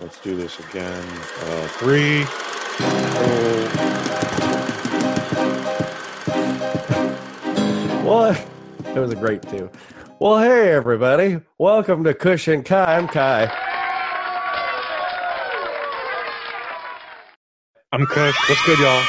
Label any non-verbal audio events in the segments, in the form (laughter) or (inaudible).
Let's do this again. Uh, three. Well, (laughs) it was a great two. Well, hey everybody, welcome to Kush and Kai. I'm Kai. I'm Kush. What's good, y'all?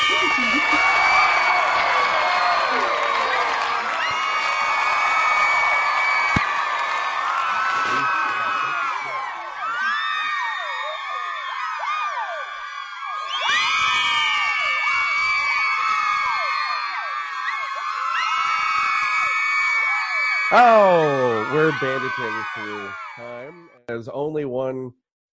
We're through time. There's only one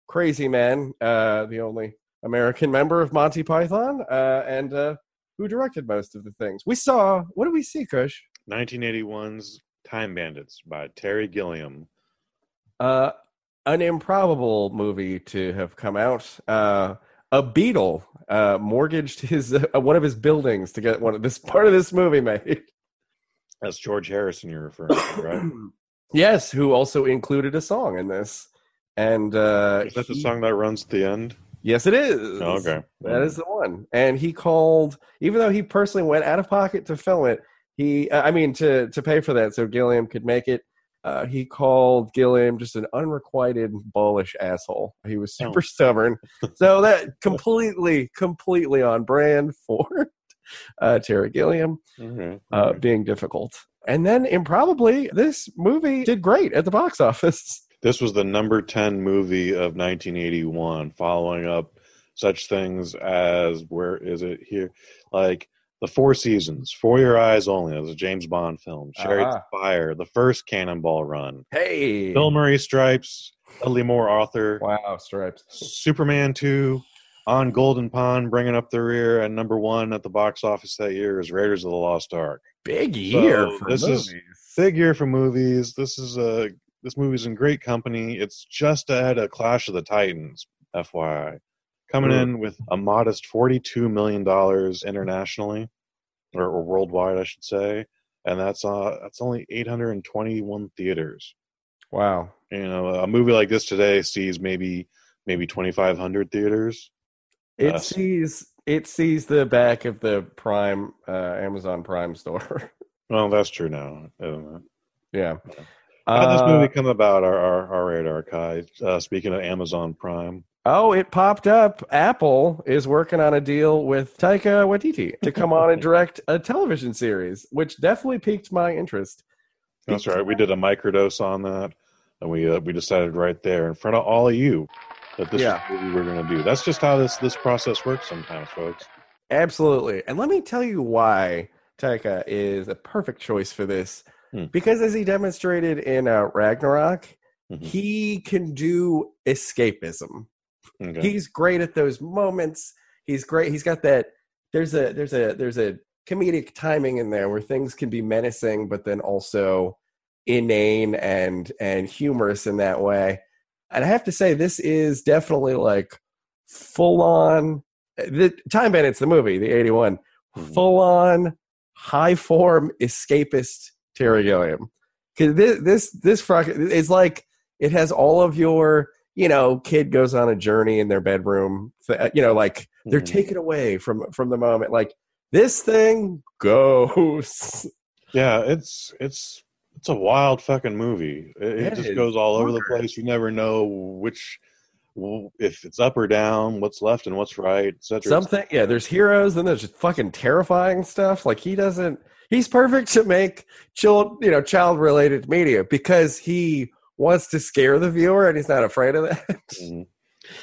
crazy man, uh, the only American member of Monty Python, uh, and uh, who directed most of the things. We saw. What did we see, Kush? 1981's Time Bandits by Terry Gilliam. Uh, an improbable movie to have come out. Uh, a Beatle uh, mortgaged his (laughs) uh, one of his buildings to get one of this part of this movie made. That's George Harrison you're referring to, right? (clears throat) yes, who also included a song in this. And uh, Is that the song that runs at the end? Yes, it is. Oh, okay. That is the one. And he called, even though he personally went out of pocket to film it, he, uh, I mean, to to pay for that so Gilliam could make it. Uh, he called Gilliam just an unrequited bullish asshole. He was super stubborn. (laughs) So that completely, completely on brand for (laughs) uh, Terry Gilliam Okay. uh, being difficult. And then improbably, this movie did great at the box office. (laughs) This was the number 10 movie of 1981, following up such things as, where is it here? Like The Four Seasons, For Your Eyes Only. That was a James Bond film. Chariots of Ah. Fire, The First Cannonball Run. Hey, Bill Murray Stripes, Dudley Moore Arthur, wow, stripes. Superman 2, On Golden Pond, bringing up the rear, and number one at the box office that year is Raiders of the Lost Ark. Big year So for this is- movies. big year for movies. This is a this movie's in great company. It's just ahead of Clash of the Titans, FYI, coming Mm. in with a modest forty-two million dollars internationally, or, or worldwide, I should say, and that's uh that's only eight hundred and twenty-one theaters. Wow. You know, a movie like this today sees maybe maybe twenty-five hundred theaters. It sees it sees the back of the Prime uh, Amazon Prime store. (laughs) Well, that's true now. Uh, yeah. How did this Uh, movie come about? Our our, our radar, Kai. Uh, speaking of Amazon Prime. Oh, it popped up. Apple is working on a deal with Taika Waititi to come on and (laughs) direct a television series, which definitely piqued my interest. That's right. We did a microdose on that, and we uh, we decided right there in front of all of you that this Yeah. is what we were going to do. That's just how this this process works sometimes, folks. Absolutely. And let me tell you why Taika is a perfect choice for this. Hmm. Because as he demonstrated in uh, Ragnarok, Mhm. he can do escapism. Okay. He's great at those moments. He's great. He's got that there's a there's a there's a comedic timing in there where things can be menacing but then also inane and and humorous in that way. And I have to say this is definitely like full on the Time Bandits the movie, the 81 Mhm. full on high form escapist Terry Gilliam. Cuz this this this is like it has all of your you know kid goes on a journey in their bedroom you know like they're Mhm. taken away from from the moment like this thing goes yeah, it's it's it's a wild fucking movie. It, it just goes all over the place. You never know which if it's up or down, what's left and what's right, etc. something yeah there's heroes then there's fucking terrifying stuff like he doesn't he's perfect to make child you know child related media because he wants to scare the viewer and he's not afraid of that Mhm.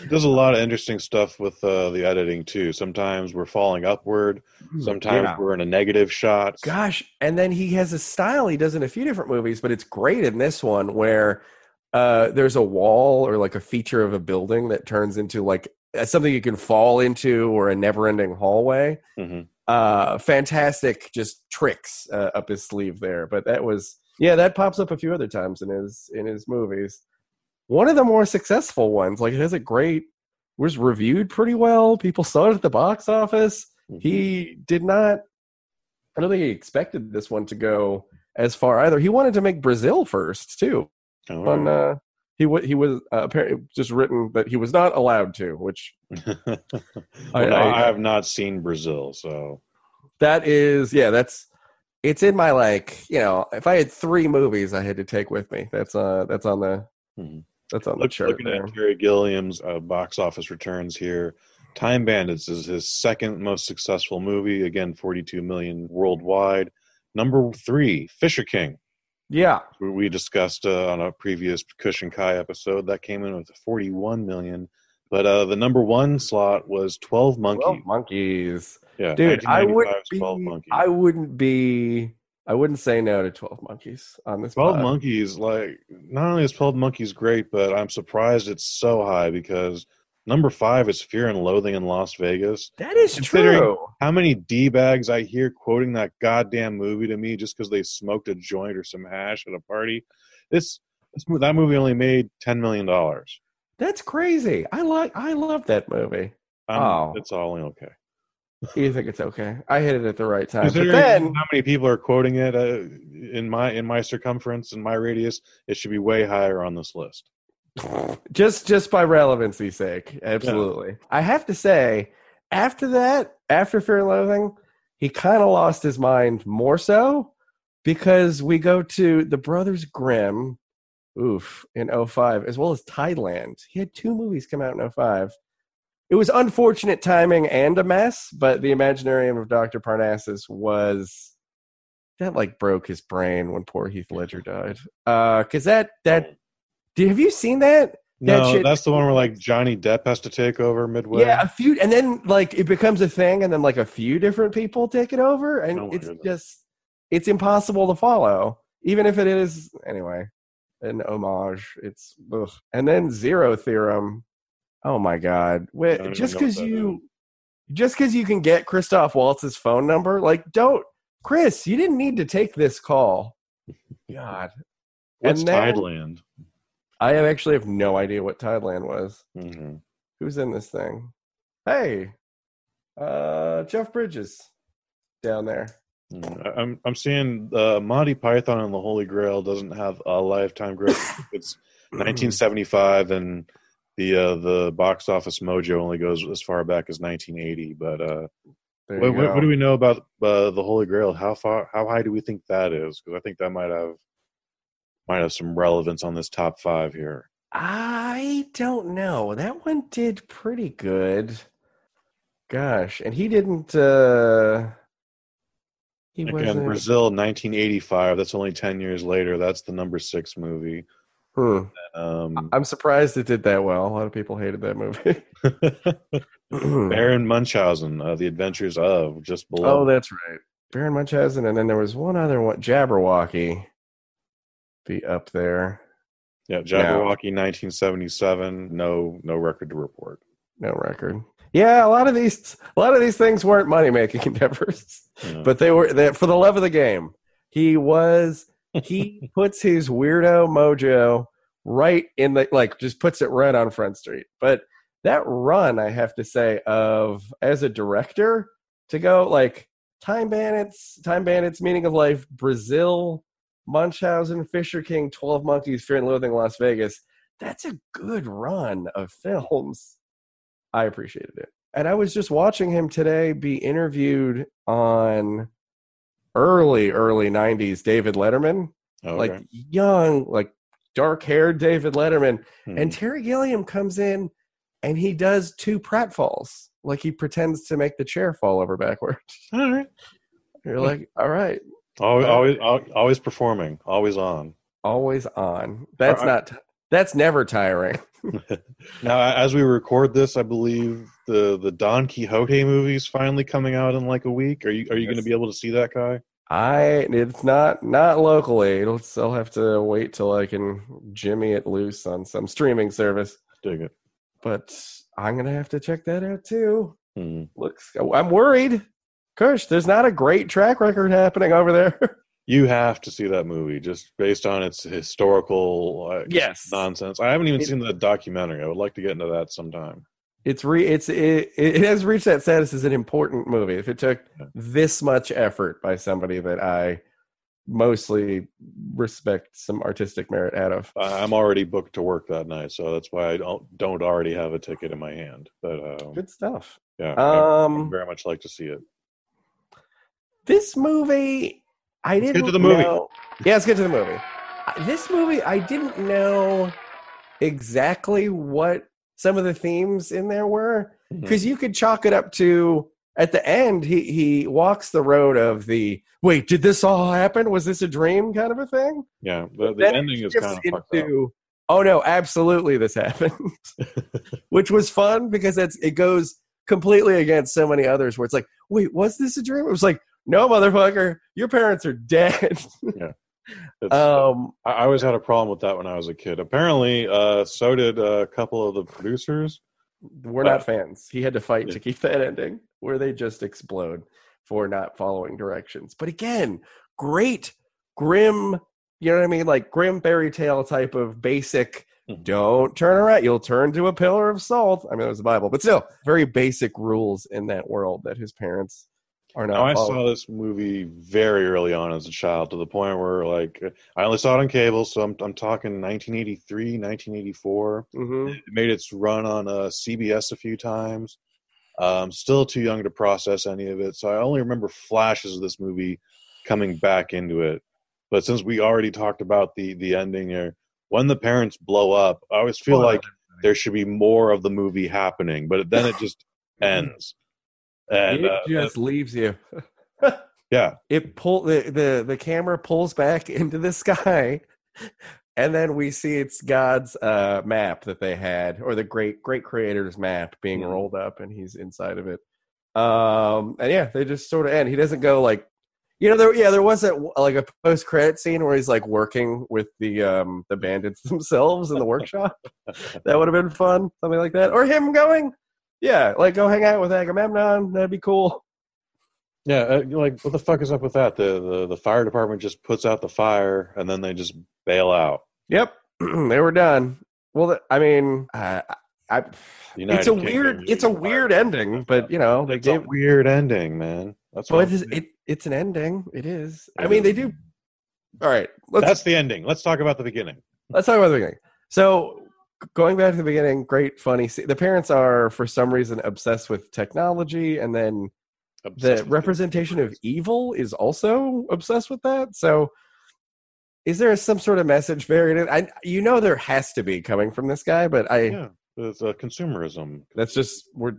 There's a lot of interesting stuff with uh, the editing too. Sometimes we're falling upward. Sometimes Yeah. we're in a negative shot. Gosh, and then he has a style he does in a few different movies, but it's great in this one where uh, there's a wall or like a feature of a building that turns into like uh, something you can fall into or a never-ending hallway. Mhm. Uh, fantastic, just tricks uh, up his sleeve there. But that was yeah, that pops up a few other times in his in his movies. One of the more successful ones, like it has a great, was reviewed pretty well. People saw it at the box office. He did not i don't think he expected this one to go as far either. He wanted to make brazil first too. All on uh He was he was uh, apparently just written that he was not allowed to, which (laughs) well, I- no, I- I have not seen Brazil, so. That is yeah that's it's in my like you know if I had three movies I had to take with me that's uh that's on the Mhm. That's on the Look, chart looking there. at Terry Gilliam's uh, box office returns here. Time Bandits is his second most successful movie. Again, 42 million worldwide. Number three, Fisher King. Yeah, we discussed uh, on a previous and Kai episode. That came in with 41 million. But uh, the number one slot was 12 Monkey. Twelve monkeys, yeah, dude. I wouldn't be. I wouldn't be. I wouldn't say no to Twelve Monkeys on this. 12 pod. Monkeys, like, not only is 12 Monkeys great, but I'm surprised it's so high because number five is Fear and Loathing in Las Vegas. That is true. How many D bags I hear quoting that goddamn movie to me just because they smoked a joint or some hash at a party? This, this that movie only made $10 million. That's crazy. I like. I love that movie. Um, Oh. It's all okay. You think it's okay? I hit it at the right time. But then, how many people are quoting it uh, in my in my circumference in my radius, it should be way higher on this list. (laughs) just just by relevancy sake, absolutely. I have to say, after that, after Fear and Loathing, he kind of lost his mind more so because we go to the Brothers Grimm, oof, in 05, as well as Tideland. He had two movies come out in 05. It was unfortunate timing and a mess, but the Imaginarium of Dr. Parnassus was that like broke his brain when poor Heath Ledger died. Uh, cause that that do have you seen that? That No, shit- that's the one where like Johnny Depp has to take over midway. Yeah, a few, and then like it becomes a thing, and then like a few different people take it over, and Oh it's goodness. just it's impossible to follow, even if it is anyway an homage. It's ugh. and then zero theorem. Oh my god! Wait, just because you just because you can get Christoph Waltz's phone number, like don't Chris, you didn't need to take this call. God, What's then- Tideland? I actually have no idea what Tideland was. hmm Who's in this thing? Hey, uh, Jeff Bridges down there. Mm, I'm I'm seeing uh, Monty Python and the Holy Grail doesn't have a lifetime growth. (laughs) it's 1975, and the uh, the box office mojo only goes as far back as 1980. But uh, what, what, do we know about uh, the Holy Grail? How far? How high do we think that is? Because I think that might have might have some relevance on this top five here. I don't know. That one did pretty good. Gosh, and he didn't. uh He Again. Brazil, 1985. That's only 10 years later. That's the number six movie. Hmm. Um, I'm surprised it did that well. A lot of people hated that movie. (laughs) (clears throat) Baron Munchausen, uh, The Adventures of, just below. oh, that's right. Baron Munchausen, and then there was one other one, Jabberwocky. Be up there. yeah, Jabberwocky, 1977. No, no record to report. No record. Yeah, a lot of these, a lot of these things weren't money making (laughs) endeavors. Yeah. but they were for the love of the game. He was he (laughs) puts his weirdo mojo right in the like just puts it right on Front Street. But that run, I have to say, of as a director to go like Time Bandits, Time Bandits, Meaning of Life, Brazil, Munchausen, Fisher King, Twelve Monkeys, Fear and Loathing, Las Vegas. That's a good run of (laughs) films. I appreciated it. And I was just watching him today be interviewed on early, early 90s David Letterman, Oh, like young, like dark haired David Letterman. Hmm. And Terry Gilliam comes in and he does two pratfalls. Like he pretends to make the chair fall over backwards. (laughs) all right. You're like, all right, Always, always, always performing, always on. always on. That's not, that's never tiring. (laughs) (laughs) Now, as we record this, I believe the the Don Quixote movie is finally coming out in like a week. Are you are you going to be able to see that, Kai? I it's not not locally. It'll still have to wait till I can jimmy it loose on some streaming service. Dig it. But I'm gonna have to check that out too. Hmm. Looks, I'm worried. Kush, there's not a great track record happening over there. (laughs) You have to see that movie just based on its historical uh, Yes. nonsense. I haven't even It- seen the documentary. I would like to get into that sometime. It's re it's it, it has reached that status as an important movie. If it took this much effort by somebody that I mostly respect some artistic merit out of. I'm already booked to work that night, so that's why I don't don't already have a ticket in my hand. But um, Good stuff. yeah, um I very much like to see it. this movie, I Let's didn't to the movie. know- Yeah, let's get to the movie. This movie, I didn't know exactly what some of the themes in there were. Mm-hmm. Because you could chalk it up to at the end he he walks the road of the wait did this all happen? Was this a dream? kind of a thing. Yeah, the, the ending is kind of fucked up. into, oh no absolutely this happened. (laughs) (laughs) Which was fun because it's it goes completely against so many others where it's like wait was this a dream? It was like no motherfucker your parents are dead. (laughs) It's, um I I always had a problem with that when I was a kid. Apparently, uh, so did a couple of the producers. we're not fans he had to fight to keep that ending where they just explode for not following directions but again great grim you know what i mean like grim fairy tale type of basic Mhm. don't turn around you'll turn to a pillar of salt i mean it was the bible but still very basic rules in that world that his parents are not Now, I saw this movie very early on as a child to the point where, like, I only saw it on cable, so I'm, I'm talking 1983, 1984. Mhm. It made its run on uh, CBS a few times. Um, still too young to process any of it, so I only remember flashes of this movie coming back into it. But since we already talked about the the ending here, when the parents blow up, I always feel Well, like there should be more of the movie happening, but then it just (laughs) ends. And it uh, just leaves you. (laughs) (laughs) Yeah, it pull the, the the camera pulls back (laughs) into the sky and then we see it's god's uh map that they had or the great great creator's map being Mhm. rolled up and he's inside of it. Um and yeah they just sort of end. He doesn't go like you know there yeah there was a like a post credit scene where he's like working with the um the bandits themselves in the workshop. That would have been fun something like that. Or him going yeah like go hang out with agamemnon that'd be cool Yeah, uh, like what the fuck is up with that? The, the the fire department just puts out the fire and then they just bail out. Yep, (clears throat) they were done. Well, th- I mean, uh, I, it's a Kingdom weird, it's a weird ending, but you know, they It's a gave. weird ending, man. That's what it is. It, it's an ending. It is. I It mean, is. they do. All right, let's That's the ending. Let's talk about the beginning. let's talk about the beginning. So, going back to the beginning, great, funny. se- The parents are, for some reason, obsessed with technology, and then the Obsessed with representation of evil is also obsessed with that. So, is there some sort of message buried in? I, you know, there has to be coming from this guy, but I. Yeah, it's uh, consumerism. That's just we're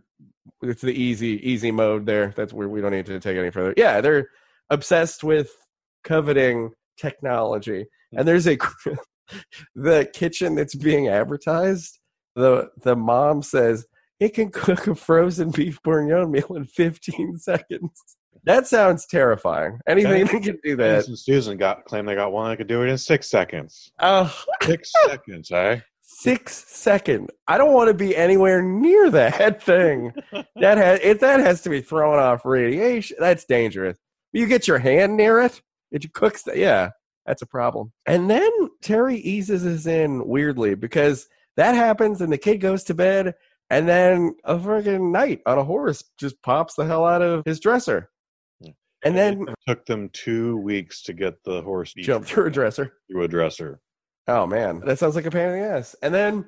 it's the easy easy mode there. That's where we don't need to take any further. Yeah, they're obsessed with coveting technology. And there's a the kitchen that's being advertised. The the mom says it can cook a frozen beef bourguignon meal in 15 (laughs) seconds. That sounds terrifying. Anything that can do that. Susan got claimed they got one that could do it in six seconds. Oh, Six (laughs) seconds, eh? six second. I don't want to be anywhere near that thing. that has if that has to be thrown off radiation. That's dangerous. You get your hand near it, it cooks. The, yeah, that's a problem. And then Terry eases us in weirdly because that happens, and the kid goes to bed, and then a friggin' knight on a horse just pops the hell out of his dresser, and then it took them two weeks to get the horse jump through a dresser. through a dresser. Oh man, that sounds like a pain in the ass. And then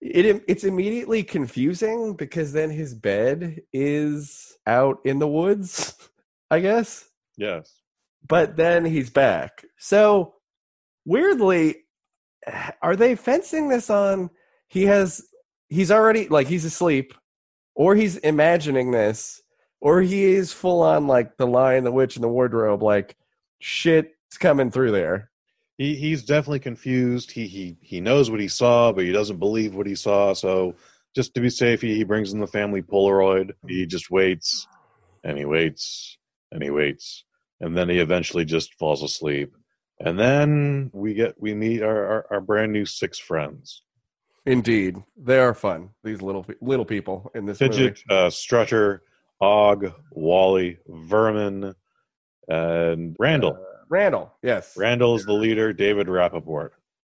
it it's immediately confusing because then his bed is out in the woods, (laughs) I guess. Yes. But then he's back. So weirdly, are they fencing this on? He has he's already like he's asleep, or he's imagining this, or he is full on like the lion, the witch, and the wardrobe. Like shit's coming through there. He he's definitely confused. He he he knows what he saw, but he doesn't believe what he saw. So just to be safe, he, he brings in the family Polaroid. He just waits and he waits and he waits, and then he eventually just falls asleep. And then we get we meet our our, our brand new six friends: Indeed, they are fun. These little little people in this Fidget, uh, Strutter, Og, Wally, Vermin, and Randall. Uh, Randall, yes, Randall is the leader. David Rappaport.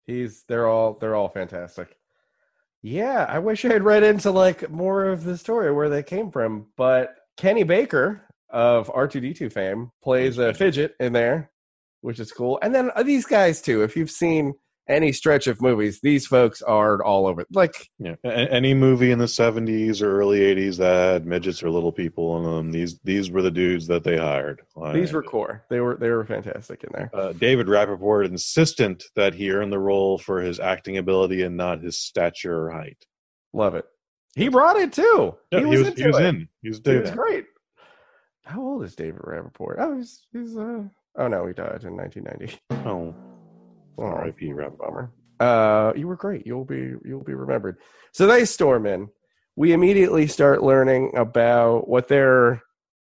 he's they're all they're all fantastic. Yeah, I wish I had read into like more of the story where they came from, but Kenny Baker of R2D2 fame plays a fidget in there. which is cool. And then uh, these guys too. If you've seen any stretch of movies, these folks are all over. Like Yeah, any movie in the '70s or early '80s that had midgets or little people in them, these these were the dudes that they hired. these were core. They were they were fantastic in there. Uh, David Rappaport insistent that he earned the role for his acting ability and not his stature or height. Love it. He brought it too. Yeah, he was, he was it. in. He was He was great. How old is David Rappaport? Oh, he's he's uh oh no, he died in 1990. Oh, Oh, R.I.P. Rappaport. Bomber. Uh, you were great. You'll be you'll be remembered. So they storm in. We immediately start learning about what they're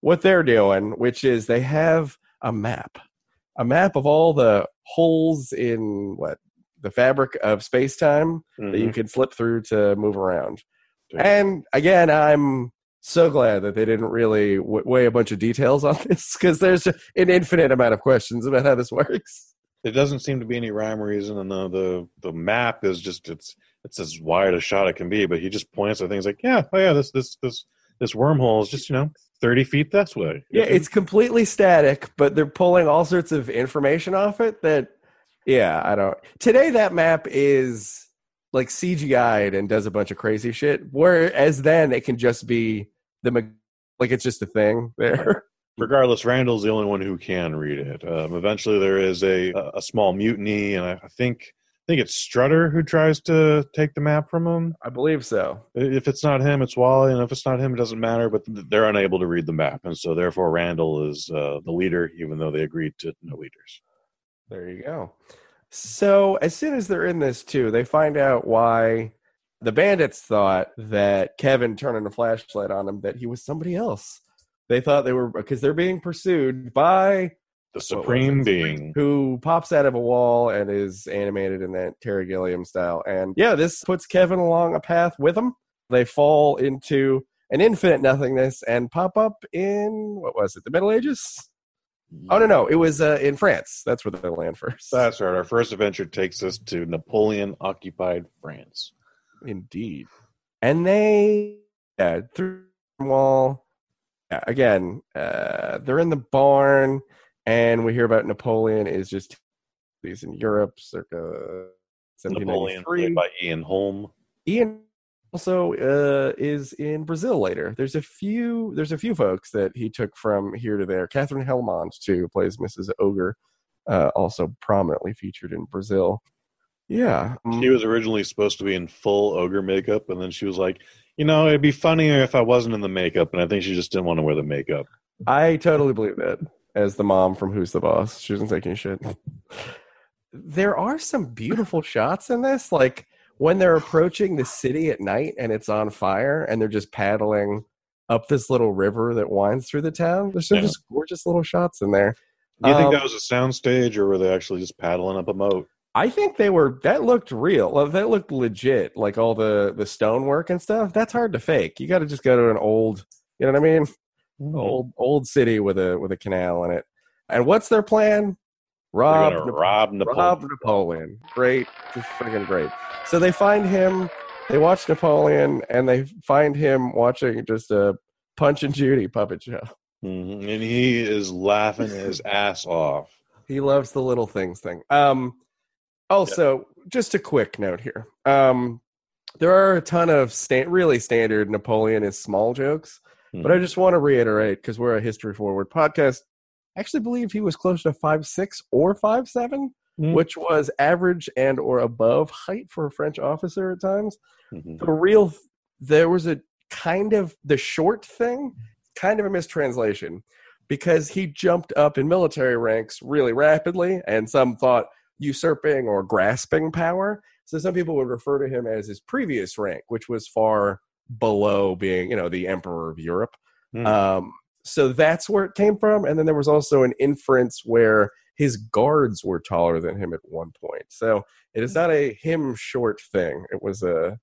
what they're doing, which is they have a map, a map of all the holes in what the fabric of space time that you Mhm. can slip through to move around. Yeah. And again, I'm so glad that they didn't really w- weigh a bunch of details on (laughs) this because there's an infinite amount of questions about how this works. It doesn't seem to be any rhyme or reason, and the, the the map is just it's it's as wide a shot it can be. But he just points at things like, yeah, oh yeah, this this this this wormhole is just you know thirty feet this way. Yeah, it's completely static, but they're pulling all sorts of information off it that, yeah, I don't. Today, that map is like CGI'd and does a bunch of crazy shit. Whereas then, it can just be the, like, it's just a thing there. (laughs) regardless, Randall's the only one who can read it. Um, eventually, there is a a small mutiny, and I, I think I think it's Strutter who tries to take the map from him. I believe so. If it's not him, it's Wally, and if it's not him, it doesn't matter. But they're unable to read the map, and so therefore Randall is uh, the leader, even though they agreed to no leaders. There you go. So as soon as they're in this too, they find out why the bandits thought that Kevin turning a flashlight on him that he was somebody else. They thought they were because they're being pursued by The supreme being. who pops out of a wall and is animated in that Terry Gilliam style. And yeah, this puts Kevin along a path with him. They fall into an infinite nothingness and pop up in what was it, the Middle Ages? Oh no, no, it was uh, in France. That's where they land first. That's right. Our first adventure takes us to Napoleon occupied France. Indeed. And they yeah, through the wall. Yeah, again, uh, they're in the barn, and we hear about Napoleon is just these in Europe circa Napoleon, 1793. played by Ian Holm. Ian also uh, is in Brazil later. There's a few. There's a few folks that he took from here to there. Katherine Helmond too plays Mrs. Ogre, uh, also prominently featured in Brazil. Yeah, um, She was originally supposed to be in full ogre makeup, and then she was like, you know, it'd be funnier if I wasn't in the makeup. And I think she just didn't want to wear the makeup. I totally believe that. As the mom from Who's the Boss, she doesn't take any shit. There are some beautiful shots in this, like when they're approaching the city at night and it's on fire, and they're just paddling up this little river that winds through the town. There's some Yeah. just gorgeous little shots in there. Do you think Um, that was a soundstage, or were they actually just paddling up a moat? I think they were that looked real. That looked legit. Like all the the stonework and stuff. That's hard to fake. You got to just go to an old, you know what I mean? Old old city with a with a canal in it. And what's their plan? Rob Nap- rob Napoleon. Rob Napoleon. Great, just friggin' great. So they find him. They watch Napoleon, and they find him watching just a Punch and Judy puppet show. Mhm. And he is laughing his (laughs) ass off. He loves the little things thing. Um, also, just a quick note here. Um, there are a ton of sta- really standard Napoleon is small jokes, but I just want to reiterate because we're a history forward podcast. I actually believe he was close to five six or five seven, Hmm. which was average and or above height for a French officer at times. Mhm. The real there was a kind of the short thing, kind of a mistranslation because he jumped up in military ranks really rapidly, and some thought usurping or grasping power. So some people would refer to him as his previous rank, which was far below being, you know, the emperor of Europe. Hmm. Um, so that's where it came from. And then there was also an inference where his guards were taller than him at one point. So it is not a him short thing. It was a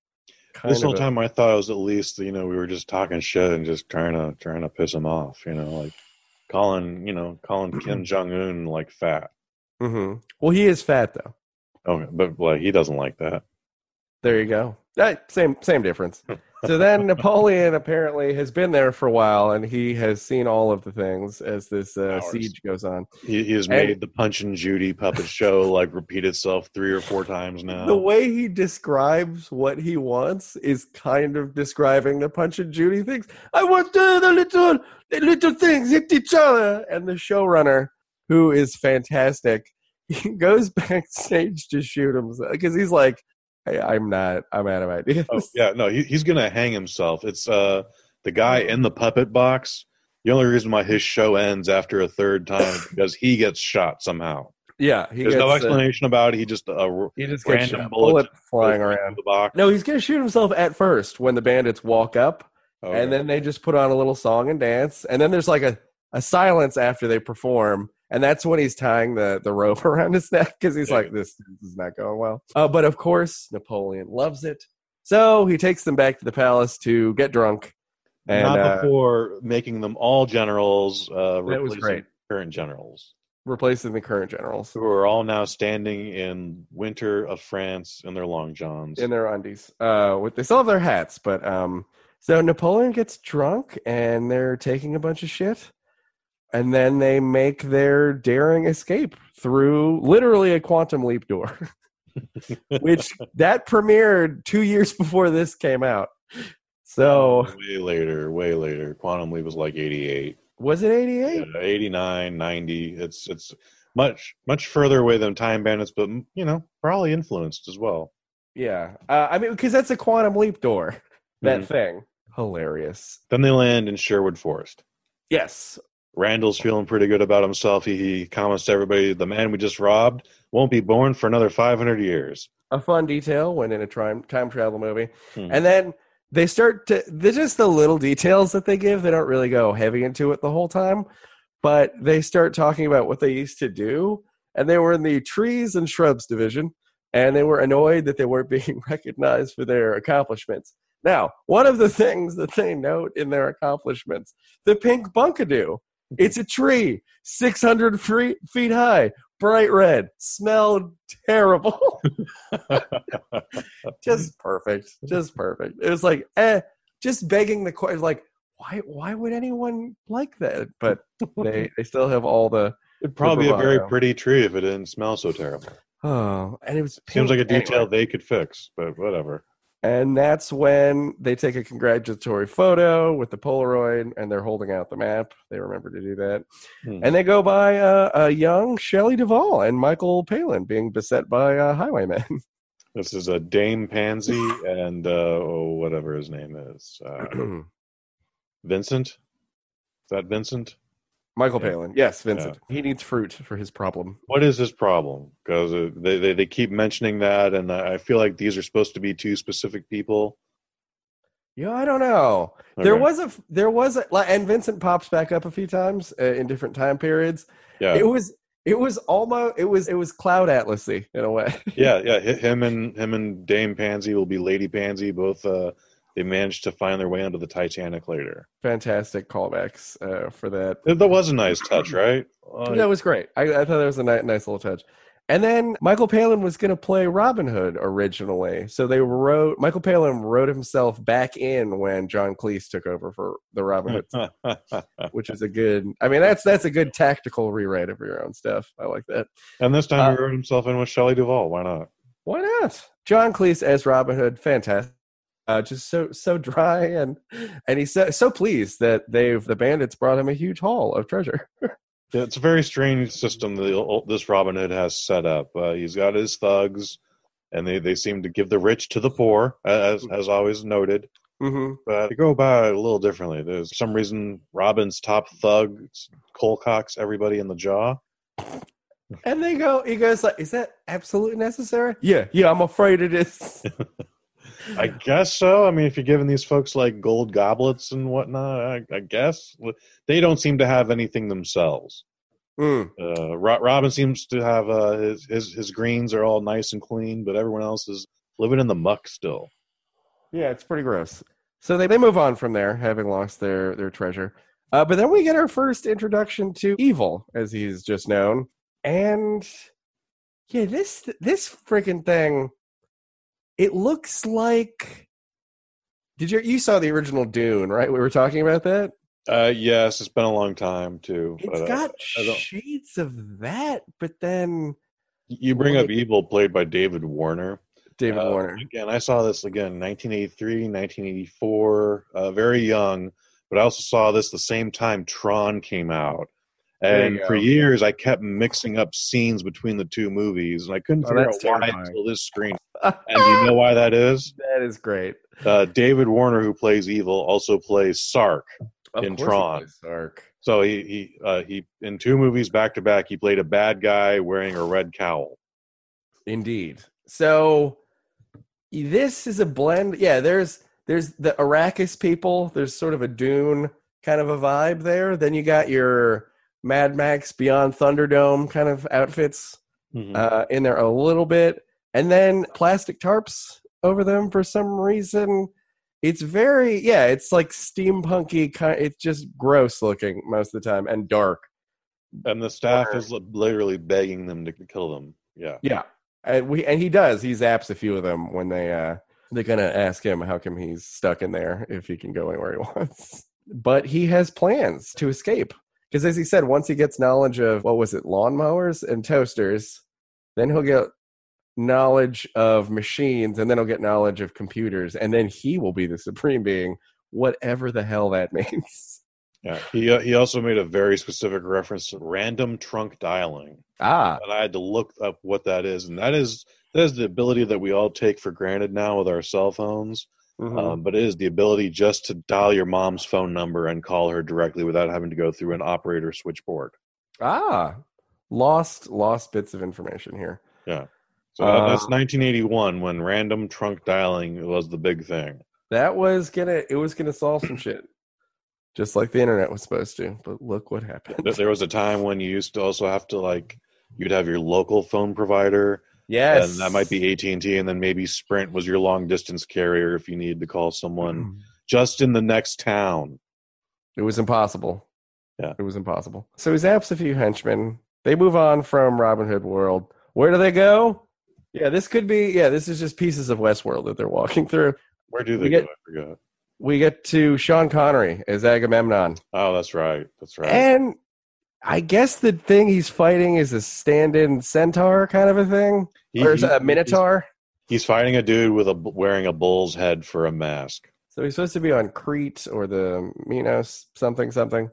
kind This whole a- time, I thought it was at least you know we were just talking shit and just trying to trying to piss him off. You know, like calling you know calling Kim (clears throat) Jong Un like fat. Mhm. Well, he is fat though. Okay, but like he doesn't like that. There you go. Eh, same same difference. (laughs) so then Napoleon apparently has been there for a while, and he has seen all of the things as this uh, siege goes on. He, he has And- made the Punch and Judy puppet show like repeat itself three or four times now. The way he describes what he wants is kind of describing the Punch and Judy things. I want the, the little the little things hit each other, and the showrunner, who is fantastic, (laughs) he goes backstage to shoot him because he's like, hey, "I'm not. I'm out of ideas." Oh yeah, no, he, he's gonna hang himself. It's uh the guy in the puppet box. The only reason why his show ends after a third time is because he gets shot somehow. Yeah, he There's gets, no uh, explanation about it. He just uh, he just gets random shot. bullets bullet flying around. the box. No, he's gonna shoot himself at first when the bandits walk up, Okay. and then they just put on a little song and dance, and then there's like a, a silence after they perform, and that's when he's tying the, the rope (laughs) around his neck because he's like, this, this is not going well. Uh, but of course, Napoleon loves it, so he takes them back to the palace to get drunk, and not uh, before making them all generals. Uh, That was great. Current generals replacing the current generals who are all now standing in winter of France in their long johns. in their undies. Uh, with they still have their hats, but um, so Napoleon gets drunk and they're taking a bunch of shit, and then they make their daring escape through literally a quantum leap door, (laughs) which that premiered two years before this came out. So way later, way later. Quantum Leap was like 88. was it eighty eight? Yeah, 89, 90. It's it's much much further away than Time Bandits, but you know, probably influenced as well. Yeah, uh, I mean because that's a quantum leap door. That Mhm. thing, hilarious. Then they land in Sherwood Forest. Yes, Randall's feeling pretty good about himself. He, he comments to everybody, "The man we just robbed won't be born for another 500 years." a fun detail when in a time time travel movie. Hmm. And then they start to they're just the little details that they give. They don't really go heavy into it the whole time, but they start talking about what they used to do. And they were in the trees and shrubs division, and they were annoyed that they weren't (laughs) being recognized for their accomplishments. Now, one of the things that they note in their accomplishments, the pink bunkadoo. It's a tree, 600 free- feet high, bright red, smelled terrible. (laughs) just perfect just perfect it was like eh just begging the question like why why would anyone like that but they they still have all the It'd probably be a very pretty tree if it didn't smell so terrible. oh and it was Seems like a detail anyway. they could fix, but whatever. And that's when they take a congratulatory photo with the polaroid and they're holding out the map they remember to do that Hmm. and they go by uh, a young shelley duvall and michael palin being beset by uh, highwaymen (laughs) This is a Dame Pansy and uh, oh, whatever his name is, uh, (clears throat) Vincent. Is that Vincent? Michael Yeah. palin yes vincent he needs fruit for his problem What is his problem? Because uh, they, they they keep mentioning that, and I feel like these are supposed to be two specific people. Yeah, I don't know. There was a there was a and Vincent pops back up a few times uh, in different time periods. yeah, It was it was almost it was it was Cloud Atlasy in a way. yeah, yeah. Him and him and Dame Pansy will be Lady Pansy. Both uh, they managed to find their way onto the Titanic later. Fantastic callbacks uh, for that. That was a nice touch, right? Uh, that was great. I, I thought that was a ni- nice little touch. And then Michael Palin was going to play Robin Hood originally, so they wrote Michael Palin wrote himself back in when John Cleese took over for the Robin Hood (laughs) which is a good. I mean, that's that's a good tactical rewrite of your own stuff. I like that. and this time Uh, he wrote himself in with Shelley Duvall. Why not? Why not? John Cleese as Robin Hood, fantastic. Uh, just so so dry and and he's so, so pleased that they've the bandits brought him a huge haul of treasure. Yeah, it's a very strange system that this Robin Hood has set up. Uh, he's got his thugs, and they, they seem to give the rich to the poor, as as always noted. hmm But they go about it a little differently. There's some reason Robin's top thug Colcocks everybody in the jaw. And they go, he goes like, "Is that absolutely necessary?" Yeah, yeah. I'm afraid it is. (laughs) I guess so. I mean, if you're giving these folks like gold goblets and whatnot, I, I guess they don't seem to have anything themselves. Mm. Uh, Robin seems to have uh, his, his his greens are all nice and clean, but everyone else is living in the muck still. Yeah, it's pretty gross. So they, they move on from there, having lost their their treasure. Uh, but then we get our first introduction to evil, as he's just known, and yeah, this this freaking thing. It looks like Did you you saw the original Dune, right? We were talking about that. Uh, yes, it's been a long time too. It's but, uh, got I don't- shades of that, but then you bring up Evil, played by David Warner. David Uh, Warner. Again, I saw this again 1983, 1984, uh, very young, but I also saw this the same time Tron came out. And for years, I kept mixing up scenes between the two movies, and I couldn't Oh, figure out that's why until this screen. (laughs) And you know why that is? that is great. Uh, David Warner, who plays Evil, also plays Sark. Of In Tron. Sark. So he he uh, he in two movies back to back, he played a bad guy wearing a red cowl. Indeed. So this is a blend. Yeah, there's there's the Arrakis people. There's sort of a Dune kind of a vibe there. Then you got your Mad Max Beyond Thunderdome kind of outfits Mhm. uh, in there a little bit, and then plastic tarps over them for some reason. It's very yeah. It's like steampunky kind. It's just gross looking most of the time and dark. and the staff Or- is literally begging them to kill them. Yeah. Yeah, and we and he does. He zaps a few of them when they uh they're gonna ask him how come he's stuck in there if he can go anywhere he (laughs) wants. But he has plans to escape because, as he said, once he gets knowledge of what was it, lawnmowers and toasters, then he'll get knowledge of machines, and then he'll get knowledge of computers, and then he will be the supreme being, whatever the hell that (laughs) means. Yeah. He uh, he also made a very specific reference to random trunk dialing. Ah, And I had to look up what that is, and that is that is the ability that we all take for granted now with our cell phones. Mhm. Um, but it is the ability just to dial your mom's phone number and call her directly without having to go through an operator switchboard. ah, lost lost bits of information here. Yeah, so that- that's Uh, 1981 when random trunk dialing was the big thing. That was gonna it was gonna solve some shit. Just like the internet was supposed to. But look what happened. There was a time when you used to also have to like you'd have your local phone provider, Yes. and that might be AT and T, and then maybe Sprint was your long distance carrier if you needed to call someone mm-hmm. just in the next town. It was impossible. Yeah. It was impossible. So he zaps a few henchmen. They move on from Robin Hood world. Where do they go? Yeah, this could be yeah, this is just pieces of Westworld that they're walking through. Where do We they get- go? I forgot. We get to Sean Connery as Agamemnon. Oh, that's right. That's right. And I guess the thing he's fighting is a stand-in centaur kind of a thing, He- or is a minotaur. He's, he's fighting a dude with a wearing a bull's head for a mask. So he's supposed to be on Crete or the Minos something something.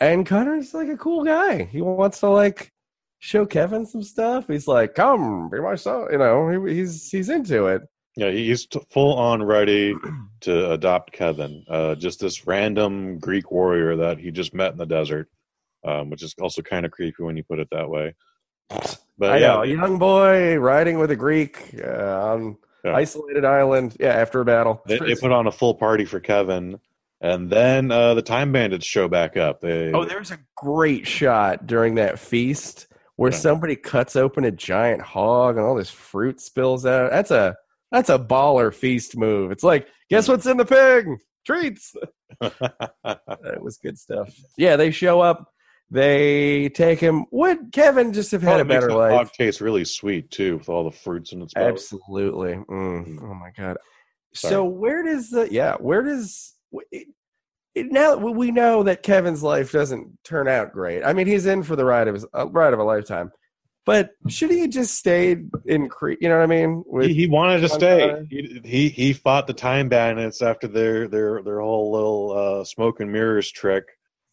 And Connery's like a cool guy. He wants to like show Kevin some stuff. He's like, "Come, be my son." You know, he, he's he's into it. Yeah, he's full on ready (clears throat) to adopt Kevin. Uh, just this random Greek warrior that he just met in the desert, um, which is also kind of creepy when you put it that way. (clears throat) But I yeah, know, a young boy riding with a Greek uh, on Yeah. isolated island. Yeah, after a battle. they, they put on a full party for Kevin, and then uh, the Time Bandits show back up. They, Oh, there's a great shot during that feast where Yeah. somebody cuts open a giant hog and all this fruit spills out. That's a that's a baller feast move. It's like, guess what's in the pig? Treats. (laughs) That was good stuff. Yeah, they show up. They take him. Would Kevin just have had Oh, a better life? hog taste really sweet too, with all the fruits in its mouth. Absolutely. Mm. Mm. Oh my god. Sorry. So where does the yeah? Where does it, it, now we know that Kevin's life doesn't turn out great. I mean, he's in for the ride of his uh, ride of a lifetime. But should he have just stayed in Crete? You know what I mean? He, he wanted to stay. He, he he fought the Time Bandits after their their their whole little uh, smoke and mirrors trick.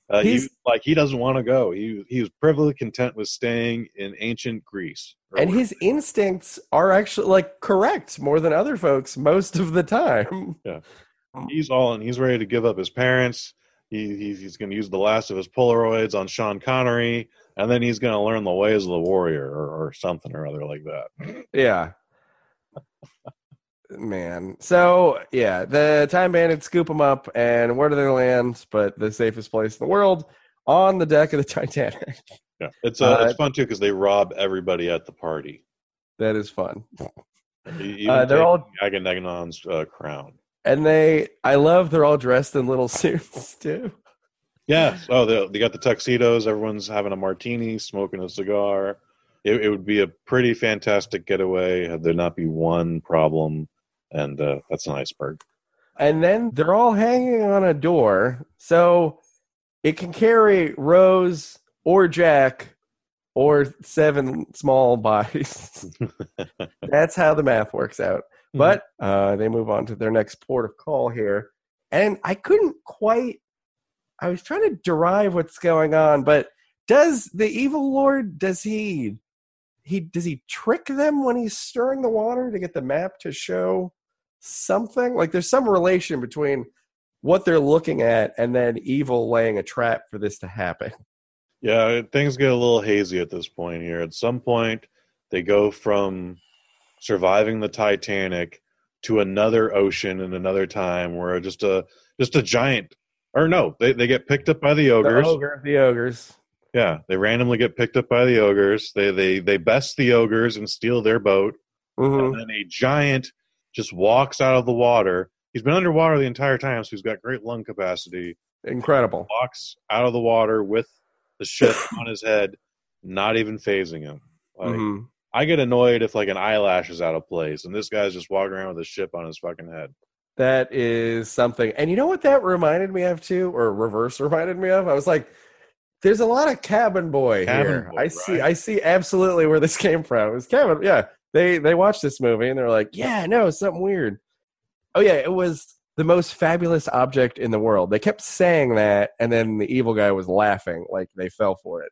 Uh, he, like he doesn't want to go. He he was perfectly content with staying in ancient Greece. and whatever. his instincts are actually like correct more than other folks most of the time. Yeah, (laughs) he's all and he's ready to give up his parents. He, he's, he's going to use the last of his Polaroids on Sean Connery, and then he's going to learn the ways of the warrior or, or something or other like that. Yeah. Man. So, yeah, the Time Bandits scoop them up, and where do they land? But the safest place in the world on the deck of the (laughs) Titanic. Yeah, it's uh, Uh, it's fun too because they rob everybody at the party. that is fun. Uh, they're all- Agamemnon's uh, crown. And they, I love they're all dressed in little (laughs) suits, too. Yeah. Oh, they, they got the tuxedos. Everyone's having a martini, smoking a cigar. It, it would be a pretty fantastic getaway had there not be one problem, and uh, that's an iceberg. And then they're all hanging on a door. So it can carry Rose or Jack or seven small bodies. (laughs) That's how the math works out. Hmm. But uh, they move on to their next port of call here. And I couldn't quite, I was trying to derive what's going on, but does the evil lord, does he, he, does he trick them when he's stirring the water to get the map to show something? Like there's some relation between what they're looking at and then evil laying a trap for this to happen. Yeah, things get a little hazy at this point here. At some point, they go from surviving the Titanic to another ocean in another time where just a just a giant or no, they, they get picked up by the ogres. The ogre, the ogres. Yeah, they randomly get picked up by the ogres. They they they best the ogres and steal their boat. Mhm. And then a giant just walks out of the water. He's been underwater the entire time, so he's got great lung capacity. Incredible. Walks out of the water with the ship (coughs) on his head, not even phasing him. Like, Mhm. I get annoyed if like an eyelash is out of place, and this guy's just walking around with a ship on his fucking head. That is something. And you know what that reminded me of too, or reverse reminded me of? I was like, there's a lot of cabin boy Cabin here. Boy, I see. I see absolutely where this came from. It was cabin yeah. They they watched this movie and they're like, Yeah, no, something weird. Oh yeah, it was the most fabulous object in the world. They kept saying that, and then the evil guy was laughing like they fell for it.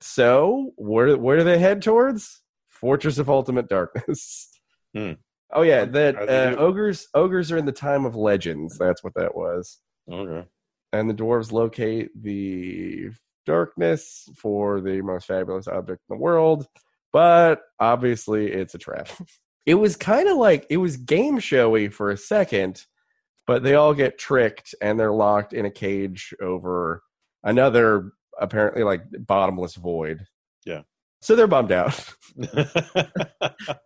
So where where do they head towards? Fortress of Ultimate Darkness. Hmm. (laughs) Oh yeah, that uh, ogres ogres are in the time of legends. That's what that was. Okay. And the dwarves locate the darkness for the most fabulous object in the world, but obviously it's a trap. (laughs) It was kind of like it was game showy for a second, but they all get tricked and they're locked in a cage over another apparently like bottomless void. Yeah. So they're bummed out. (laughs)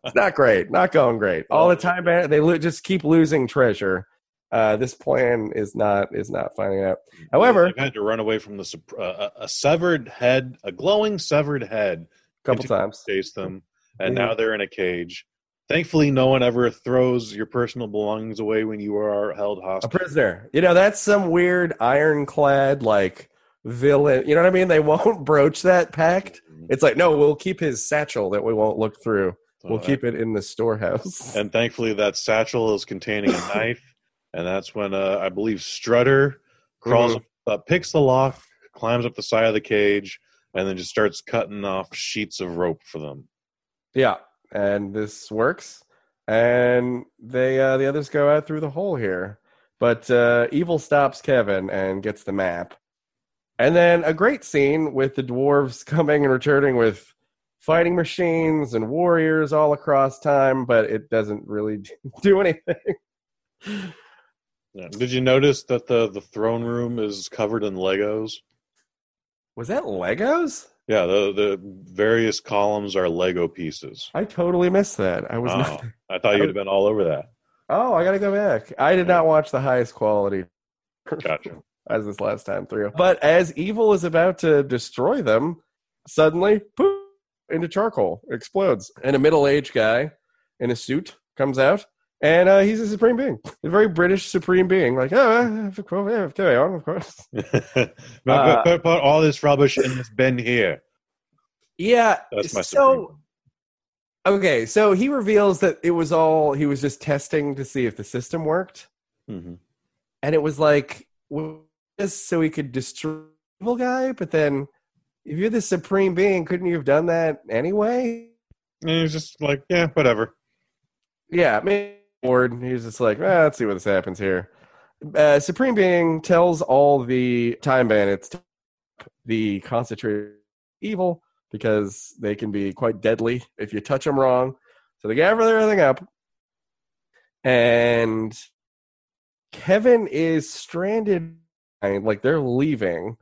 It's not great. Not going great. All the time, they lo- just keep losing treasure. Uh, this plan is not is not finding out. However, they've had to run away from the uh, a severed head, a glowing severed head, couple times. Chase them, and Mhm. now they're in a cage. Thankfully, no one ever throws your personal belongings away when you are held hostage. A prisoner. You know, that's some weird ironclad like villain. You know what I mean? They (laughs) won't broach that pact. It's like, no, we'll keep his satchel that we won't look through. We'll keep it in the storehouse. (laughs) And thankfully, that satchel is containing a knife, and that's when uh, I believe Strutter crawls, Mm-hmm. up, uh, picks the lock, climbs up the side of the cage, and then just starts cutting off sheets of rope for them. Yeah, and this works, and they uh, the others go out through the hole here, but uh, Evil stops Kevin and gets the map, and then a great scene with the dwarves (laughs) coming and returning with fighting machines and warriors all across time, but it doesn't really (laughs) do anything. Did you notice that the the throne room is covered in Legos? Was that Legos? Yeah, the the various columns are Lego pieces. I totally missed that. I was Oh, not. I thought you'd have been all over that. Oh, I gotta go back. I did not watch the highest quality Gotcha. (laughs) as this last time through. But as evil is about to destroy them, suddenly, poof, into charcoal, explodes. And a middle aged guy in a suit comes out, and uh, he's a supreme being, a very British supreme being. Like, oh, uh, cool, yeah, carry on, of course. (laughs) But- Uh, but put, put all this rubbish in this bin here. Yeah. That's my so. Okay, so he reveals that it was all he was just testing to see if the system worked, hmm and it was like just so he could destroy the evil guy. But then, if you're the supreme being, couldn't you have done that anyway? And he's just like, yeah, whatever. Yeah, I mean, bored. He's just like, ah, let's see what this happens here. Uh, Supreme Being tells all the time bandits the concentrated evil because they can be quite deadly if you touch them wrong. So they gather everything up, and Kevin is stranded. Like they're leaving.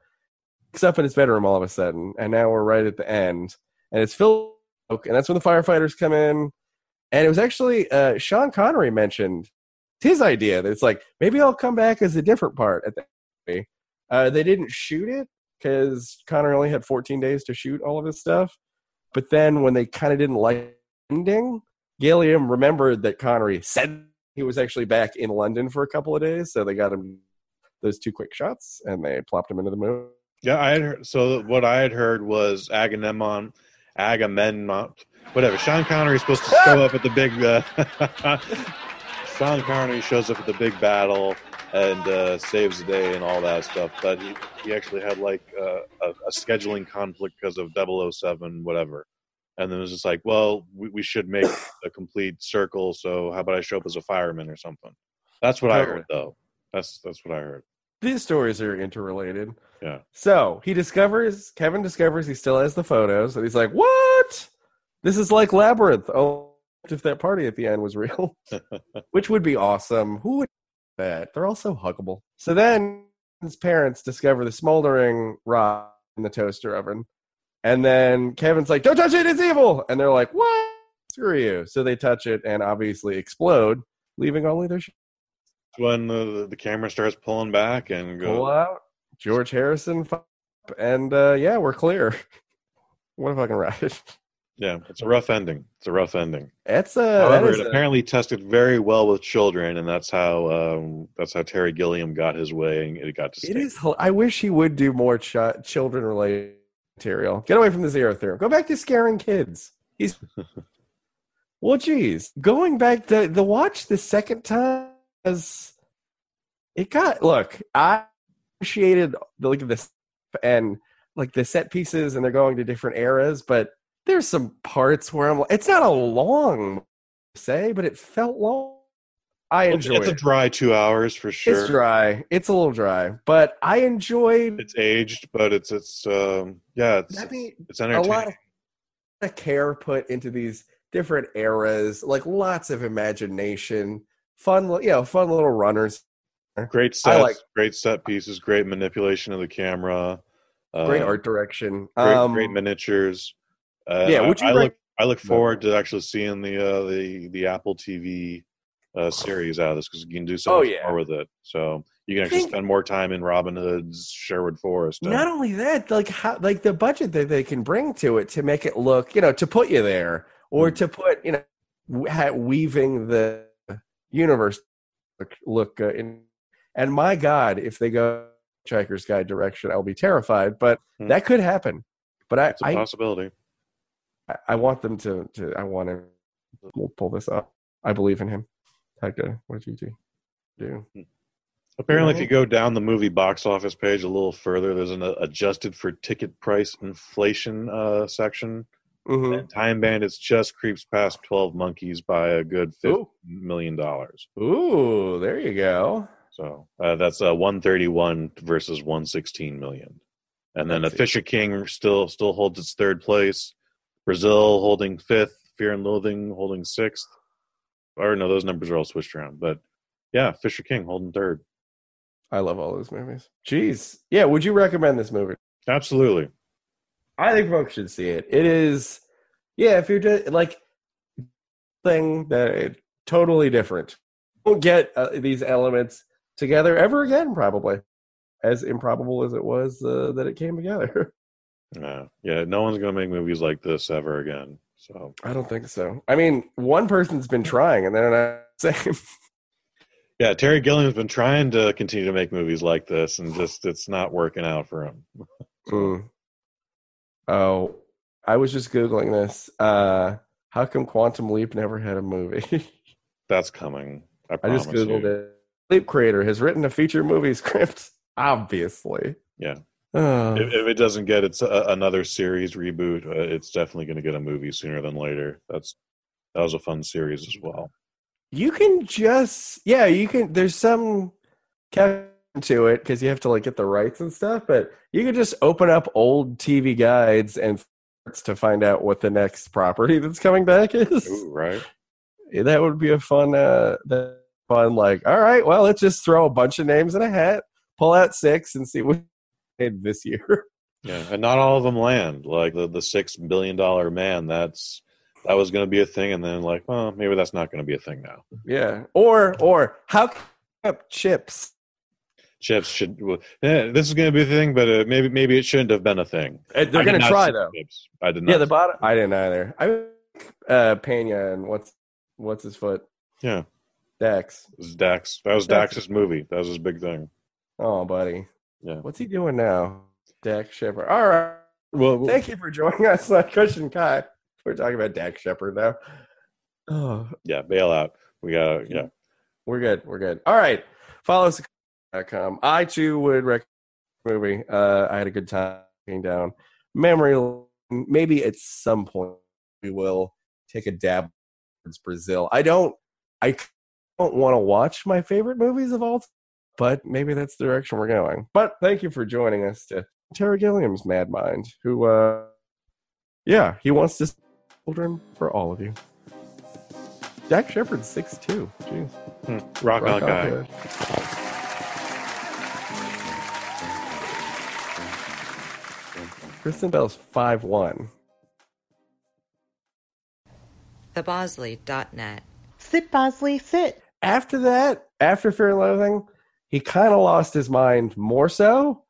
Up in his bedroom all of a sudden, and now we're right at the end, and it's filled. And that's when the firefighters come in, and it was actually uh, Sean Connery mentioned his idea that it's like maybe I'll come back as a different part at the movie. Uh, they didn't shoot it because Connery only had 14 days to shoot all of his stuff. But then when they kind of didn't like ending, Gilliam remembered that Connery said he was actually back in London for a couple of days, so they got him those two quick shots and they plopped him into the movie. Yeah, I had heard, so what I had heard was Agamemnon, Agamemnon, whatever. Sean Connery is supposed to show up at the big. Uh, (laughs) Sean Connery shows up at the big battle and uh, saves the day and all that stuff, but he, he actually had like uh, a, a scheduling conflict because of 007, whatever. And then it was just like, well, we, we should make a complete circle. So how about I show up as a fireman or something? That's what I heard, though. That's that's what I heard. These stories are interrelated. Yeah. So he discovers, Kevin discovers he still has the photos, and he's like, "What? This is like Labyrinth. Oh, if that party at the end was real, (laughs) which would be awesome. Who would that? They're all so huggable." So then his parents discover the smoldering rock in the toaster oven, and then Kevin's like, "Don't touch it! It's evil!" And they're like, "What? Screw you!" So they touch it and obviously explode, leaving only their shit when the the camera starts pulling back and go, pull out. George Harrison, f- and uh, yeah, we're clear. (laughs) what a fucking ride! (laughs) yeah, it's a rough ending. It's a rough ending. It's a However, it a- apparently tested very well with children, and that's how um, that's how Terry Gilliam got his way and it got to. It stay. is. I wish he would do more ch- children related material. Get away from the zero theorem. Go back to scaring kids. He's. (laughs) well, geez, going back to the watch the second time as it got. Look, I appreciated the look of this and like the set pieces, and they're going to different eras, but there's some parts where I'm. like, It's not a long say, but it felt long. I enjoyed it's a dry two hours for sure. It's dry. It's a little dry, but I enjoyed. It's aged, but it's it's um, yeah, it's I mean, it's a lot of, of care put into these different eras, like lots of imagination, fun, you know, fun little runners. great sets, like- great set pieces, great manipulation of the camera, uh, Great art direction. great, um, great miniatures. Uh, yeah, I- would you I, rec- look I look forward to actually seeing the uh, the the Apple TV uh, series out of this because you can do so Oh, much yeah. more with it. So you can actually Think- spend more time in Robin Hood's Sherwood Forest. and- Not only that, like how, like the budget that they can bring to it to make it look, you know, to put you there or Mm. to put, you know, weaving the universe look, look uh, in. And my God, if they go Hitchhiker's Guide direction, I'll be terrified. But Mm. that could happen. But I, it's a possibility. I- I want them to, to I want him to pull this up. I believe in him. Taika, what did you do? do? Apparently, if you go down the movie box office page a little further, there's an uh, adjusted for ticket price inflation uh, section. Mhm. And Time Bandits just creeps past Twelve Monkeys by a good fifty Ooh. million dollars. Ooh, there you go. So uh, that's uh, 131 versus 116 million. And then a. Fisher King still still holds its third place. Brazil holding fifth. Fear and Loathing holding sixth. Or no, those numbers are all switched around. But yeah, Fisher King holding third. I love all those movies. Jeez. Yeah, would you recommend this movie? Absolutely. I think folks should see it. It is, yeah, if you're just like thing that it, totally different. Won't get uh, these elements together ever again, probably. As improbable as it was uh, that it came together. (laughs) No, yeah, no one's gonna make movies like this ever again. So I don't think so. I mean, one person's been trying, and they're not (laughs) saying. yeah, Terry Gilliam's been trying to continue to make movies like this, and just it's not working out for him. (laughs) Mm. Oh, I was just googling this. Uh, how come Quantum Leap never had a movie? (laughs) That's coming. I, I just googled you. it. Leap Creator has written a feature movie script. Obviously. Yeah. Oh. If, if it doesn't get its uh, another series reboot, uh, it's definitely going to get a movie sooner than later. That's that was a fun series as well. you can just yeah, you can. There's some cap to it because you have to like get the rights and stuff, but you can just open up old TV guides and (laughs) to find out what the next property (laughs) that's coming back is. Ooh, right? that would be a fun uh that fun like all right well let's just throw a bunch of names in a hat pull out six and see what this year Yeah, and not all of them land. Like the the six billion dollar man. That's that was going to be a thing, and then like, well, maybe that's not going to be a thing now. yeah or or how can up chips Chips should. Well, yeah, this is going to be a thing, but uh, maybe maybe it shouldn't have been a thing. Uh, they're gonna try though Chips. I did not. yeah the bottom i didn't either i uh pena and what's what's his foot Yeah. Dax. This is Dax. That was Dax's movie. That was his big thing. Oh, buddy. Yeah. What's he doing now? Dax Shepard. All right. Well, Thank you for joining us on Kush and Kai. We're talking about Dax Shepard now. Oh, (sighs) yeah, bailout. We got yeah. we're good. We're good. All right. Follow us at com. I too would recommend the movie. Uh, I had a good time down memory. lane. Maybe at some point we will take a dab towards Brazil. I don't. I don't want to watch my favorite movies of all time, but maybe that's the direction we're going. But thank you for joining us to Terry Gilliam's Mad Mind, who, uh, yeah, he wants to children for all of you. Dax Shepard's six two. Jeez. Hmm. Rock, on, guy. good. Kristen Bell's five one. thebosley.net. Sit, Bosley, sit. After that, after Fear and Loathing, he kind of lost his mind more so.